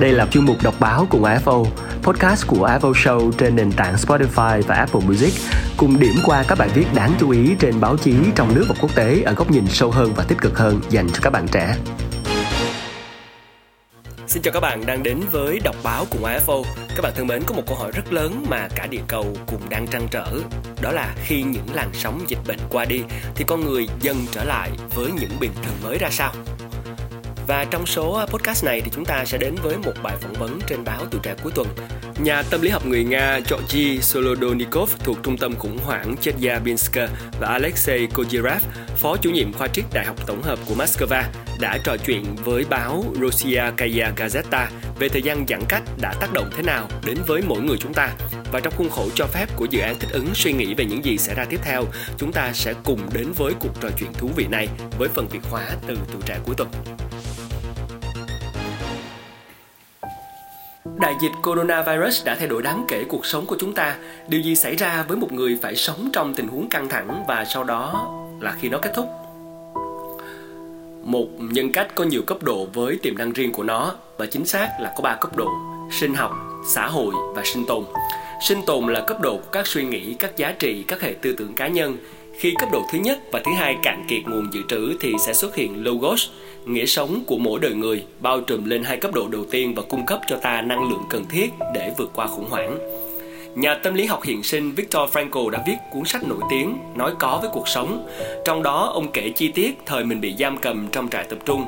Đây là chuyên mục đọc báo cùng AFO, podcast của AFO Show trên nền tảng Spotify và Apple Music, cùng điểm qua các bài viết đáng chú ý trên báo chí trong nước và quốc tế ở góc nhìn sâu hơn và tích cực hơn dành cho các bạn trẻ. Xin chào các bạn đang đến với đọc báo cùng AFO. Các bạn thân mến, có một câu hỏi rất lớn mà cả địa cầu cùng đang trăn trở. Đó là khi những làn sóng dịch bệnh qua đi thì con người dần trở lại với những bình thường mới ra sao? Và trong số à, podcast này thì chúng ta sẽ đến với một bài phỏng vấn trên báo Tuổi Trẻ cuối tuần. Nhà tâm lý học người Nga Georgi Solodonikov thuộc Trung tâm khủng hoảng Chelyabinsk và Alexei Kojirev, phó chủ nhiệm khoa triết Đại học Tổng hợp của Moscow, đã trò chuyện với báo Russia Kaya Gazeta về thời gian giãn cách đã tác động thế nào đến với mỗi người chúng ta. Và trong khuôn khổ cho phép của dự án thích ứng suy nghĩ về những gì sẽ ra tiếp theo, chúng ta sẽ cùng đến với cuộc trò chuyện thú vị này với phần Việt hóa từ tuổi trẻ cuối tuần. Đại dịch coronavirus đã thay đổi đáng kể cuộc sống của chúng ta. Điều gì xảy ra với một người phải sống trong tình huống căng thẳng và sau đó là khi nó kết thúc? Một nhân cách có nhiều cấp độ với tiềm năng riêng của nó và chính xác là có ba cấp độ: sinh học, xã hội và sinh tồn. Sinh tồn là cấp độ của các suy nghĩ, các giá trị, các hệ tư tưởng cá nhân. Khi cấp độ thứ nhất và thứ hai cạn kiệt nguồn dự trữ thì sẽ xuất hiện logos, nghĩa sống của mỗi đời người, bao trùm lên hai cấp độ đầu tiên và cung cấp cho ta năng lượng cần thiết để vượt qua khủng hoảng. Nhà tâm lý học hiện sinh Viktor Frankl đã viết cuốn sách nổi tiếng Nói có với cuộc sống. Trong đó ông kể chi tiết thời mình bị giam cầm trong trại tập trung.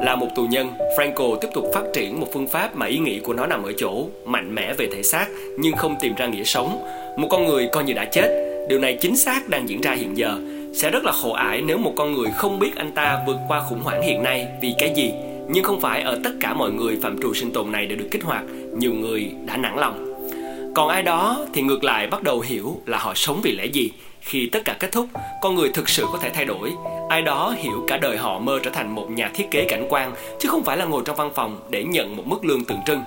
Là một tù nhân, Frankl tiếp tục phát triển một phương pháp mà ý nghĩ của nó nằm ở chỗ mạnh mẽ về thể xác nhưng không tìm ra nghĩa sống. Một con người coi như đã chết. Điều này chính xác đang diễn ra hiện giờ. Sẽ rất là khổ ải nếu một con người không biết anh ta vượt qua khủng hoảng hiện nay vì cái gì. Nhưng không phải ở tất cả mọi người phạm trù sinh tồn này đều được kích hoạt. Nhiều người đã nản lòng còn ai đó thì ngược lại bắt đầu hiểu là họ sống vì lẽ gì. Khi tất cả kết thúc, con người thực sự có thể thay đổi. Ai đó hiểu cả đời họ mơ trở thành một nhà thiết kế cảnh quan, chứ không phải là ngồi trong văn phòng để nhận một mức lương tượng trưng.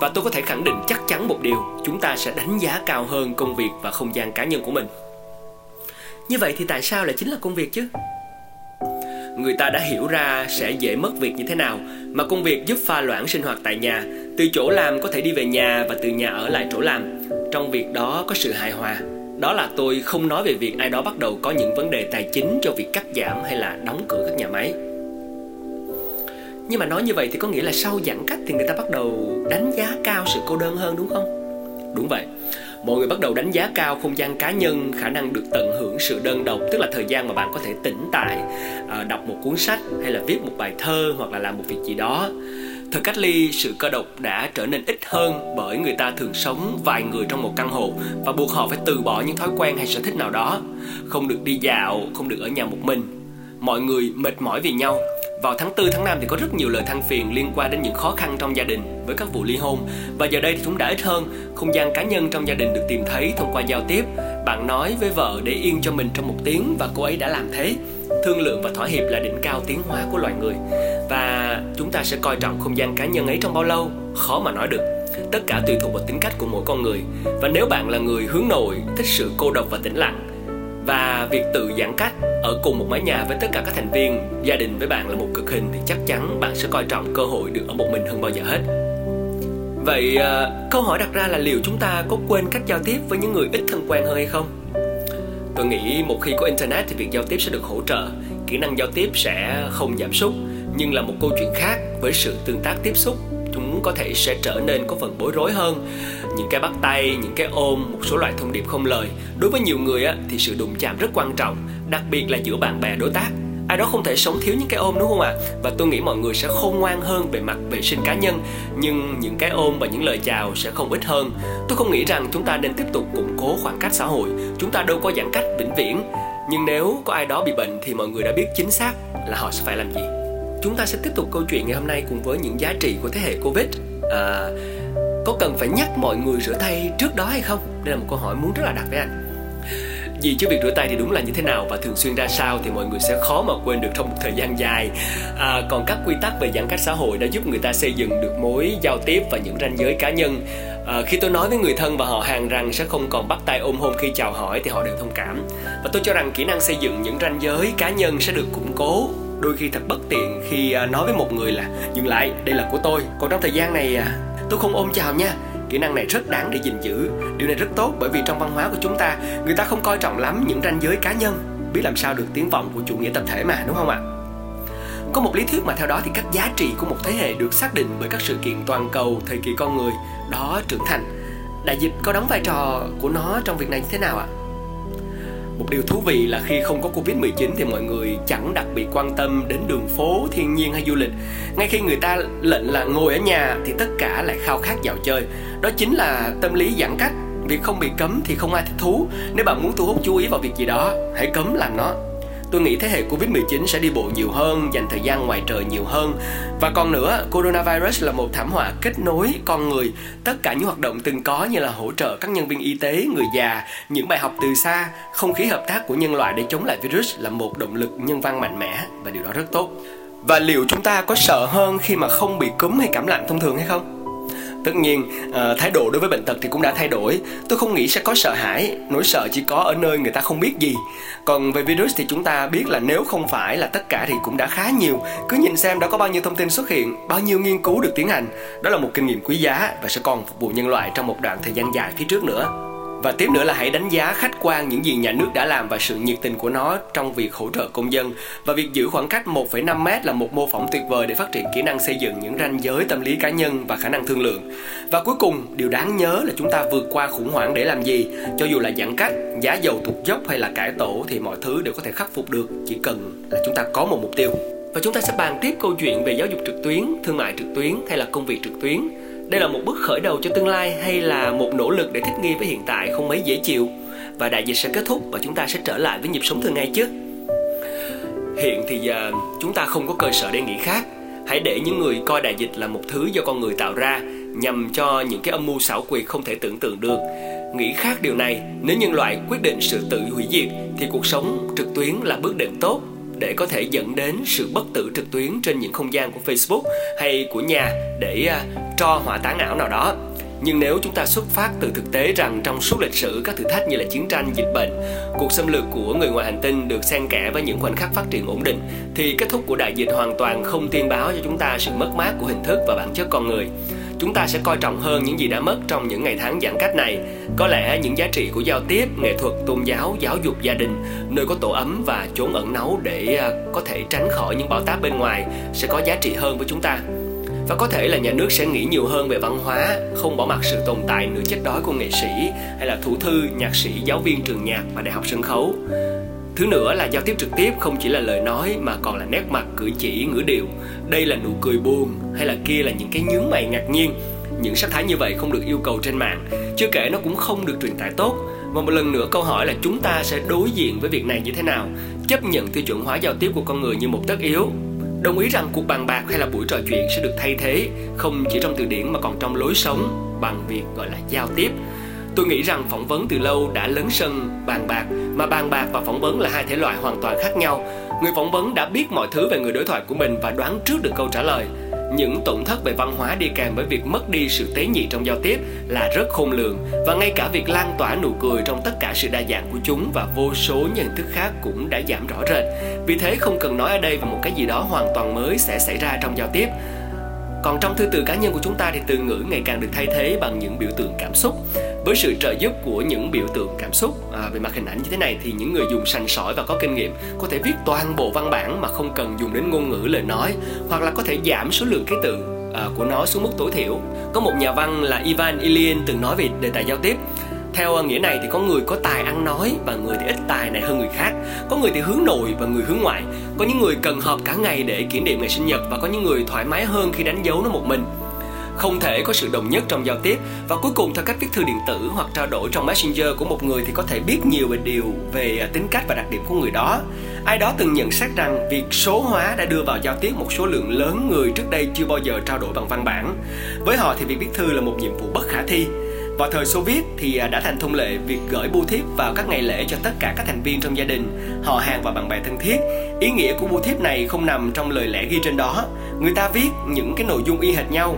Và tôi có thể khẳng định chắc chắn một điều, chúng ta sẽ đánh giá cao hơn công việc và không gian cá nhân của mình. Như vậy thì tại sao lại chính là công việc chứ? Người ta đã hiểu ra sẽ dễ mất việc như thế nào, mà công việc giúp pha loãng sinh hoạt tại nhà, từ chỗ làm có thể đi về nhà và từ nhà ở lại chỗ làm. Trong việc đó có sự hài hòa. Đó là tôi không nói về việc ai đó bắt đầu có những vấn đề tài chính cho việc cắt giảm hay là đóng cửa các nhà máy. Nhưng mà nói như vậy thì có nghĩa là sau giãn cách thì người ta bắt đầu đánh giá cao sự cô đơn hơn, đúng không? Đúng vậy mọi người bắt đầu đánh giá cao không gian cá nhân khả năng được tận hưởng sự đơn độc tức là thời gian mà bạn có thể tĩnh tại à, đọc một cuốn sách hay là viết một bài thơ hoặc là làm một việc gì đó Thời cách ly, sự cơ độc đã trở nên ít hơn bởi người ta thường sống vài người trong một căn hộ và buộc họ phải từ bỏ những thói quen hay sở thích nào đó. Không được đi dạo, không được ở nhà một mình. Mọi người mệt mỏi vì nhau vào tháng 4, tháng 5 thì có rất nhiều lời than phiền liên quan đến những khó khăn trong gia đình với các vụ ly hôn. Và giờ đây thì chúng đã ít hơn Không gian cá nhân trong gia đình được tìm thấy thông qua giao tiếp. Bạn nói với vợ để yên cho mình trong một tiếng và cô ấy đã làm thế. Thương lượng và thỏa hiệp là đỉnh cao tiến hóa của loài người. Và chúng ta sẽ coi trọng không gian cá nhân ấy trong bao lâu? Khó mà nói được. Tất cả tùy thuộc vào tính cách của mỗi con người. Và nếu bạn là người hướng nội, thích sự cô độc và tĩnh lặng và việc tự giãn cách ở cùng một mái nhà với tất cả các thành viên, gia đình với bạn là một cực hình thì chắc chắn bạn sẽ coi trọng cơ hội được ở một mình hơn bao giờ hết. Vậy ờ, câu hỏi đặt ra là liệu chúng ta có quên cách giao tiếp với những người ít thân quen hơn hay không? Tôi nghĩ một khi có internet thì việc giao tiếp sẽ được hỗ trợ, kỹ năng giao tiếp sẽ không giảm sút. Nhưng là một câu chuyện khác với sự tương tác tiếp xúc, chúng có thể sẽ trở nên có phần bối rối hơn những cái bắt tay những cái ôm một số loại thông điệp không lời. Đối với nhiều người á, thì sự đụng chạm rất quan trọng đặc biệt là giữa bạn bè đối tác. Ai đó không thể sống thiếu những cái ôm đúng không ạ? À? và tôi nghĩ mọi người sẽ khôn ngoan hơn về mặt vệ sinh cá nhân nhưng những cái ôm và những lời chào sẽ không ít hơn. Tôi không nghĩ rằng chúng ta nên tiếp tục củng cố khoảng cách xã hội. Chúng ta đâu có giãn cách vĩnh viễn. Nhưng nếu có ai đó bị bệnh thì mọi người đã biết chính xác là họ sẽ phải làm gì. Chúng ta sẽ tiếp tục câu chuyện ngày hôm nay cùng với những giá trị của thế hệ covid. À, có cần phải nhắc mọi người rửa tay trước đó hay không? Đây là một câu hỏi muốn rất là đặt với anh. Vì chứ việc rửa tay thì đúng là như thế nào và thường xuyên ra sao thì mọi người sẽ khó mà quên được trong một thời gian dài. À, còn các quy tắc về giãn cách xã hội đã giúp người ta xây dựng được mối giao tiếp và những ranh giới cá nhân. À, khi tôi nói với người thân và họ hàng rằng sẽ không còn bắt tay ôm hôn khi chào hỏi thì họ đều thông cảm. Và tôi cho rằng kỹ năng xây dựng những ranh giới cá nhân sẽ được củng cố đôi khi thật bất tiện khi à, nói với một người là dừng lại đây là của tôi còn trong thời gian này à? Tôi không ôm chào nha. Kỹ năng này rất đáng để gìn giữ. Điều này rất tốt bởi vì trong văn hóa của chúng ta, người ta không coi trọng lắm những ranh giới cá nhân. Biết làm sao được tiếng vọng của chủ nghĩa tập thể mà, đúng không ạ? Có một lý thuyết mà theo đó thì các giá trị của một thế hệ được xác định bởi các sự kiện toàn cầu, thời kỳ con người, đó trưởng thành. Đại dịch có đóng vai trò của nó trong việc này như thế nào ạ? Một điều thú vị là khi không có Covid-19 thì mọi người chẳng đặc biệt quan tâm đến đường phố, thiên nhiên hay du lịch. Ngay khi người ta lệnh là ngồi ở nhà thì tất cả lại khao khát dạo chơi. Đó chính là tâm lý giãn cách. Việc không bị cấm thì không ai thích thú. Nếu bạn muốn thu hút chú ý vào việc gì đó, hãy cấm làm nó tôi nghĩ thế hệ Covid-19 sẽ đi bộ nhiều hơn, dành thời gian ngoài trời nhiều hơn. Và còn nữa, coronavirus là một thảm họa kết nối con người. Tất cả những hoạt động từng có như là hỗ trợ các nhân viên y tế, người già, những bài học từ xa, không khí hợp tác của nhân loại để chống lại virus là một động lực nhân văn mạnh mẽ và điều đó rất tốt. Và liệu chúng ta có sợ hơn khi mà không bị cúm hay cảm lạnh thông thường hay không? Tất nhiên uh, thái độ đối với bệnh tật thì cũng đã thay đổi. Tôi không nghĩ sẽ có sợ hãi nỗi sợ chỉ có ở nơi người ta không biết gì. Còn về virus thì chúng ta biết là nếu không phải là tất cả thì cũng đã khá nhiều. Cứ nhìn xem đã có bao nhiêu thông tin xuất hiện bao nhiêu nghiên cứu được tiến hành. Đó là một kinh nghiệm quý giá và sẽ còn phục vụ nhân loại trong một đoạn thời gian dài phía trước nữa và tiếp nữa là hãy đánh giá khách quan những gì nhà nước đã làm và sự nhiệt tình của nó trong việc hỗ trợ công dân và việc giữ khoảng cách 1,5 mét là một mô phỏng tuyệt vời để phát triển kỹ năng xây dựng những ranh giới tâm lý cá nhân và khả năng thương lượng. Và cuối cùng, điều đáng nhớ là chúng ta vượt qua khủng hoảng để làm gì? Cho dù là giãn cách, giá dầu tụt dốc hay là cải tổ thì mọi thứ đều có thể khắc phục được chỉ cần là chúng ta có một mục tiêu. Và chúng ta sẽ bàn tiếp câu chuyện về giáo dục trực tuyến, thương mại trực tuyến hay là công việc trực tuyến đây là một bước khởi đầu cho tương lai hay là một nỗ lực để thích nghi với hiện tại không mấy dễ chịu? Và đại dịch sẽ kết thúc và chúng ta sẽ trở lại với nhịp sống thường ngày chứ? Hiện thì giờ chúng ta không có cơ sở để nghĩ khác. Hãy để những người coi đại dịch là một thứ do con người tạo ra nhằm cho những cái âm mưu xảo quyệt không thể tưởng tượng được. Nghĩ khác điều này, nếu nhân loại quyết định sự tự hủy diệt thì cuộc sống trực tuyến là bước đệm tốt để có thể dẫn đến sự bất tử trực tuyến trên những không gian của Facebook hay của nhà để à, cho hỏa táng ảo nào đó. Nhưng nếu chúng ta xuất phát từ thực tế rằng trong suốt lịch sử các thử thách như là chiến tranh, dịch bệnh, cuộc xâm lược của người ngoài hành tinh được xen kẽ với những khoảnh khắc phát triển ổn định, thì kết thúc của đại dịch hoàn toàn không tiên báo cho chúng ta sự mất mát của hình thức và bản chất con người chúng ta sẽ coi trọng hơn những gì đã mất trong những ngày tháng giãn cách này. Có lẽ những giá trị của giao tiếp, nghệ thuật, tôn giáo, giáo dục gia đình, nơi có tổ ấm và chốn ẩn náu để à, có thể tránh khỏi những bão táp bên ngoài sẽ có giá trị hơn với chúng ta. Và có thể là nhà nước sẽ nghĩ nhiều hơn về văn hóa, không bỏ mặc sự tồn tại nửa chết đói của nghệ sĩ hay là thủ thư, nhạc sĩ, giáo viên trường nhạc và đại học sân khấu. Thứ nữa là giao tiếp trực tiếp không chỉ là lời nói mà còn là nét mặt, cử chỉ, ngữ điệu. Đây là nụ cười buồn hay là kia là những cái nhướng mày ngạc nhiên. Những sắc thái như vậy không được yêu cầu trên mạng, chưa kể nó cũng không được truyền tải tốt. Và một lần nữa câu hỏi là chúng ta sẽ đối diện với việc này như thế nào? Chấp nhận tiêu chuẩn hóa giao tiếp của con người như một tất yếu đồng ý rằng cuộc bàn bạc hay là buổi trò chuyện sẽ được thay thế không chỉ trong từ điển mà còn trong lối sống bằng việc gọi là giao tiếp tôi nghĩ rằng phỏng vấn từ lâu đã lấn sân, bàn bạc, mà bàn bạc và phỏng vấn là hai thể loại hoàn toàn khác nhau. Người phỏng vấn đã biết mọi thứ về người đối thoại của mình và đoán trước được câu trả lời. Những tổn thất về văn hóa đi kèm với việc mất đi sự tế nhị trong giao tiếp là rất khôn lường, và ngay cả việc lan tỏa nụ cười trong tất cả sự đa dạng của chúng và vô số những hình thức khác cũng đã giảm rõ rệt. Vì thế không cần nói ở đây về một cái gì đó hoàn toàn mới sẽ xảy ra trong giao tiếp. Còn trong thư từ cá nhân của chúng ta thì từ ngữ ngày càng được thay thế bằng những biểu tượng cảm xúc với sự trợ giúp của những biểu tượng cảm xúc à, về mặt hình ảnh như thế này thì những người dùng sành sỏi và có kinh nghiệm có thể viết toàn bộ văn bản mà không cần dùng đến ngôn ngữ lời nói hoặc là có thể giảm số lượng ký tự à, của nó xuống mức tối thiểu. Có một nhà văn là Ivan Ilyin từng nói về đề tài giao tiếp theo nghĩa này thì có người có tài ăn nói và người thì ít tài này hơn người khác. Có người thì hướng nội và người hướng ngoại. Có những người cần họp cả ngày để kỷ niệm ngày sinh nhật và có những người thoải mái hơn khi đánh dấu nó một mình không thể có sự đồng nhất trong giao tiếp. Và cuối cùng theo cách viết thư điện tử hoặc trao đổi trong messenger của một người thì có thể biết nhiều về điều về à, tính cách và đặc điểm của người đó. Ai đó từng nhận xét rằng việc số hóa đã đưa vào giao tiếp một số lượng lớn người trước đây chưa bao giờ trao đổi bằng văn bản. Với họ thì việc viết thư là một nhiệm vụ bất khả thi. Vào thời Xô Viết thì à, đã thành thông lệ. Việc gửi bưu thiếp vào các ngày lễ cho tất cả các thành viên trong gia đình, họ hàng và bạn bè thân thiết. Ý nghĩa của bưu thiếp này không nằm trong lời lẽ ghi trên đó. Người ta viết những cái nội dung y hệt nhau,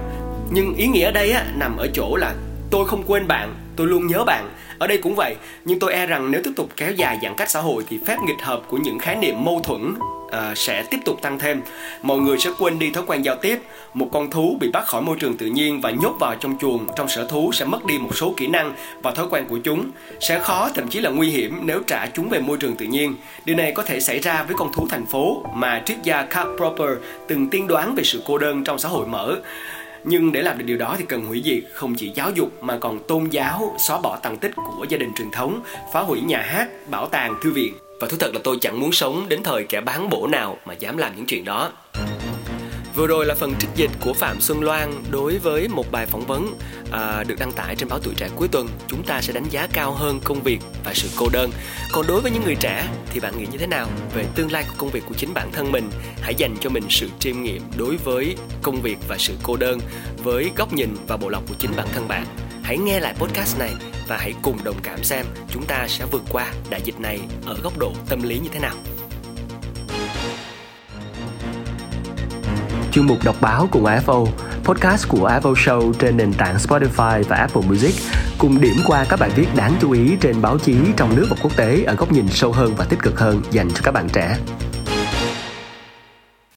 nhưng ý nghĩa ở đây á, nằm ở chỗ là tôi không quên bạn tôi luôn nhớ bạn. Ở đây cũng vậy nhưng tôi e rằng nếu tiếp tục kéo dài giãn cách xã hội thì phép nghịch hợp của những khái niệm mâu thuẫn uh, sẽ tiếp tục tăng thêm. Mọi người sẽ quên đi thói quen giao tiếp một con thú bị bắt khỏi môi trường tự nhiên và nhốt vào trong chuồng trong sở thú sẽ mất đi một số kỹ năng và thói quen của chúng. Sẽ khó thậm chí là nguy hiểm nếu trả chúng về môi trường tự nhiên. Điều này có thể xảy ra với con thú thành phố mà triết gia Karl Popper từng tiên đoán về sự cô đơn trong xã hội mở nhưng để làm được điều đó thì cần hủy diệt không chỉ giáo dục mà còn tôn giáo, xóa bỏ tàn tích của gia đình truyền thống, phá hủy nhà hát, bảo tàng, thư viện. Và thú thật là tôi chẳng muốn sống đến thời kẻ bán bổ nào mà dám làm những chuyện đó. Vừa rồi là phần trích dịch của Phạm Xuân Loan đối với một bài phỏng vấn à, được đăng tải trên báo Tuổi Trẻ cuối tuần. Chúng ta sẽ đánh giá cao hơn công việc và sự cô đơn. Còn đối với những người trẻ thì bạn nghĩ như thế nào về tương lai của công việc của chính bản thân mình? Hãy dành cho mình sự chiêm nghiệm đối với công việc và sự cô đơn với góc nhìn và bộ lọc của chính bản thân bạn. Hãy nghe lại podcast này và hãy cùng đồng cảm xem chúng ta sẽ vượt qua đại dịch này ở góc độ tâm lý như thế nào. Chuyên mục đọc báo cùng AFO, podcast của AFO Show trên nền tảng Spotify và Apple Music, cùng điểm qua các bài viết đáng chú ý trên báo chí trong nước và quốc tế ở góc nhìn sâu hơn và tích cực hơn dành cho các bạn trẻ.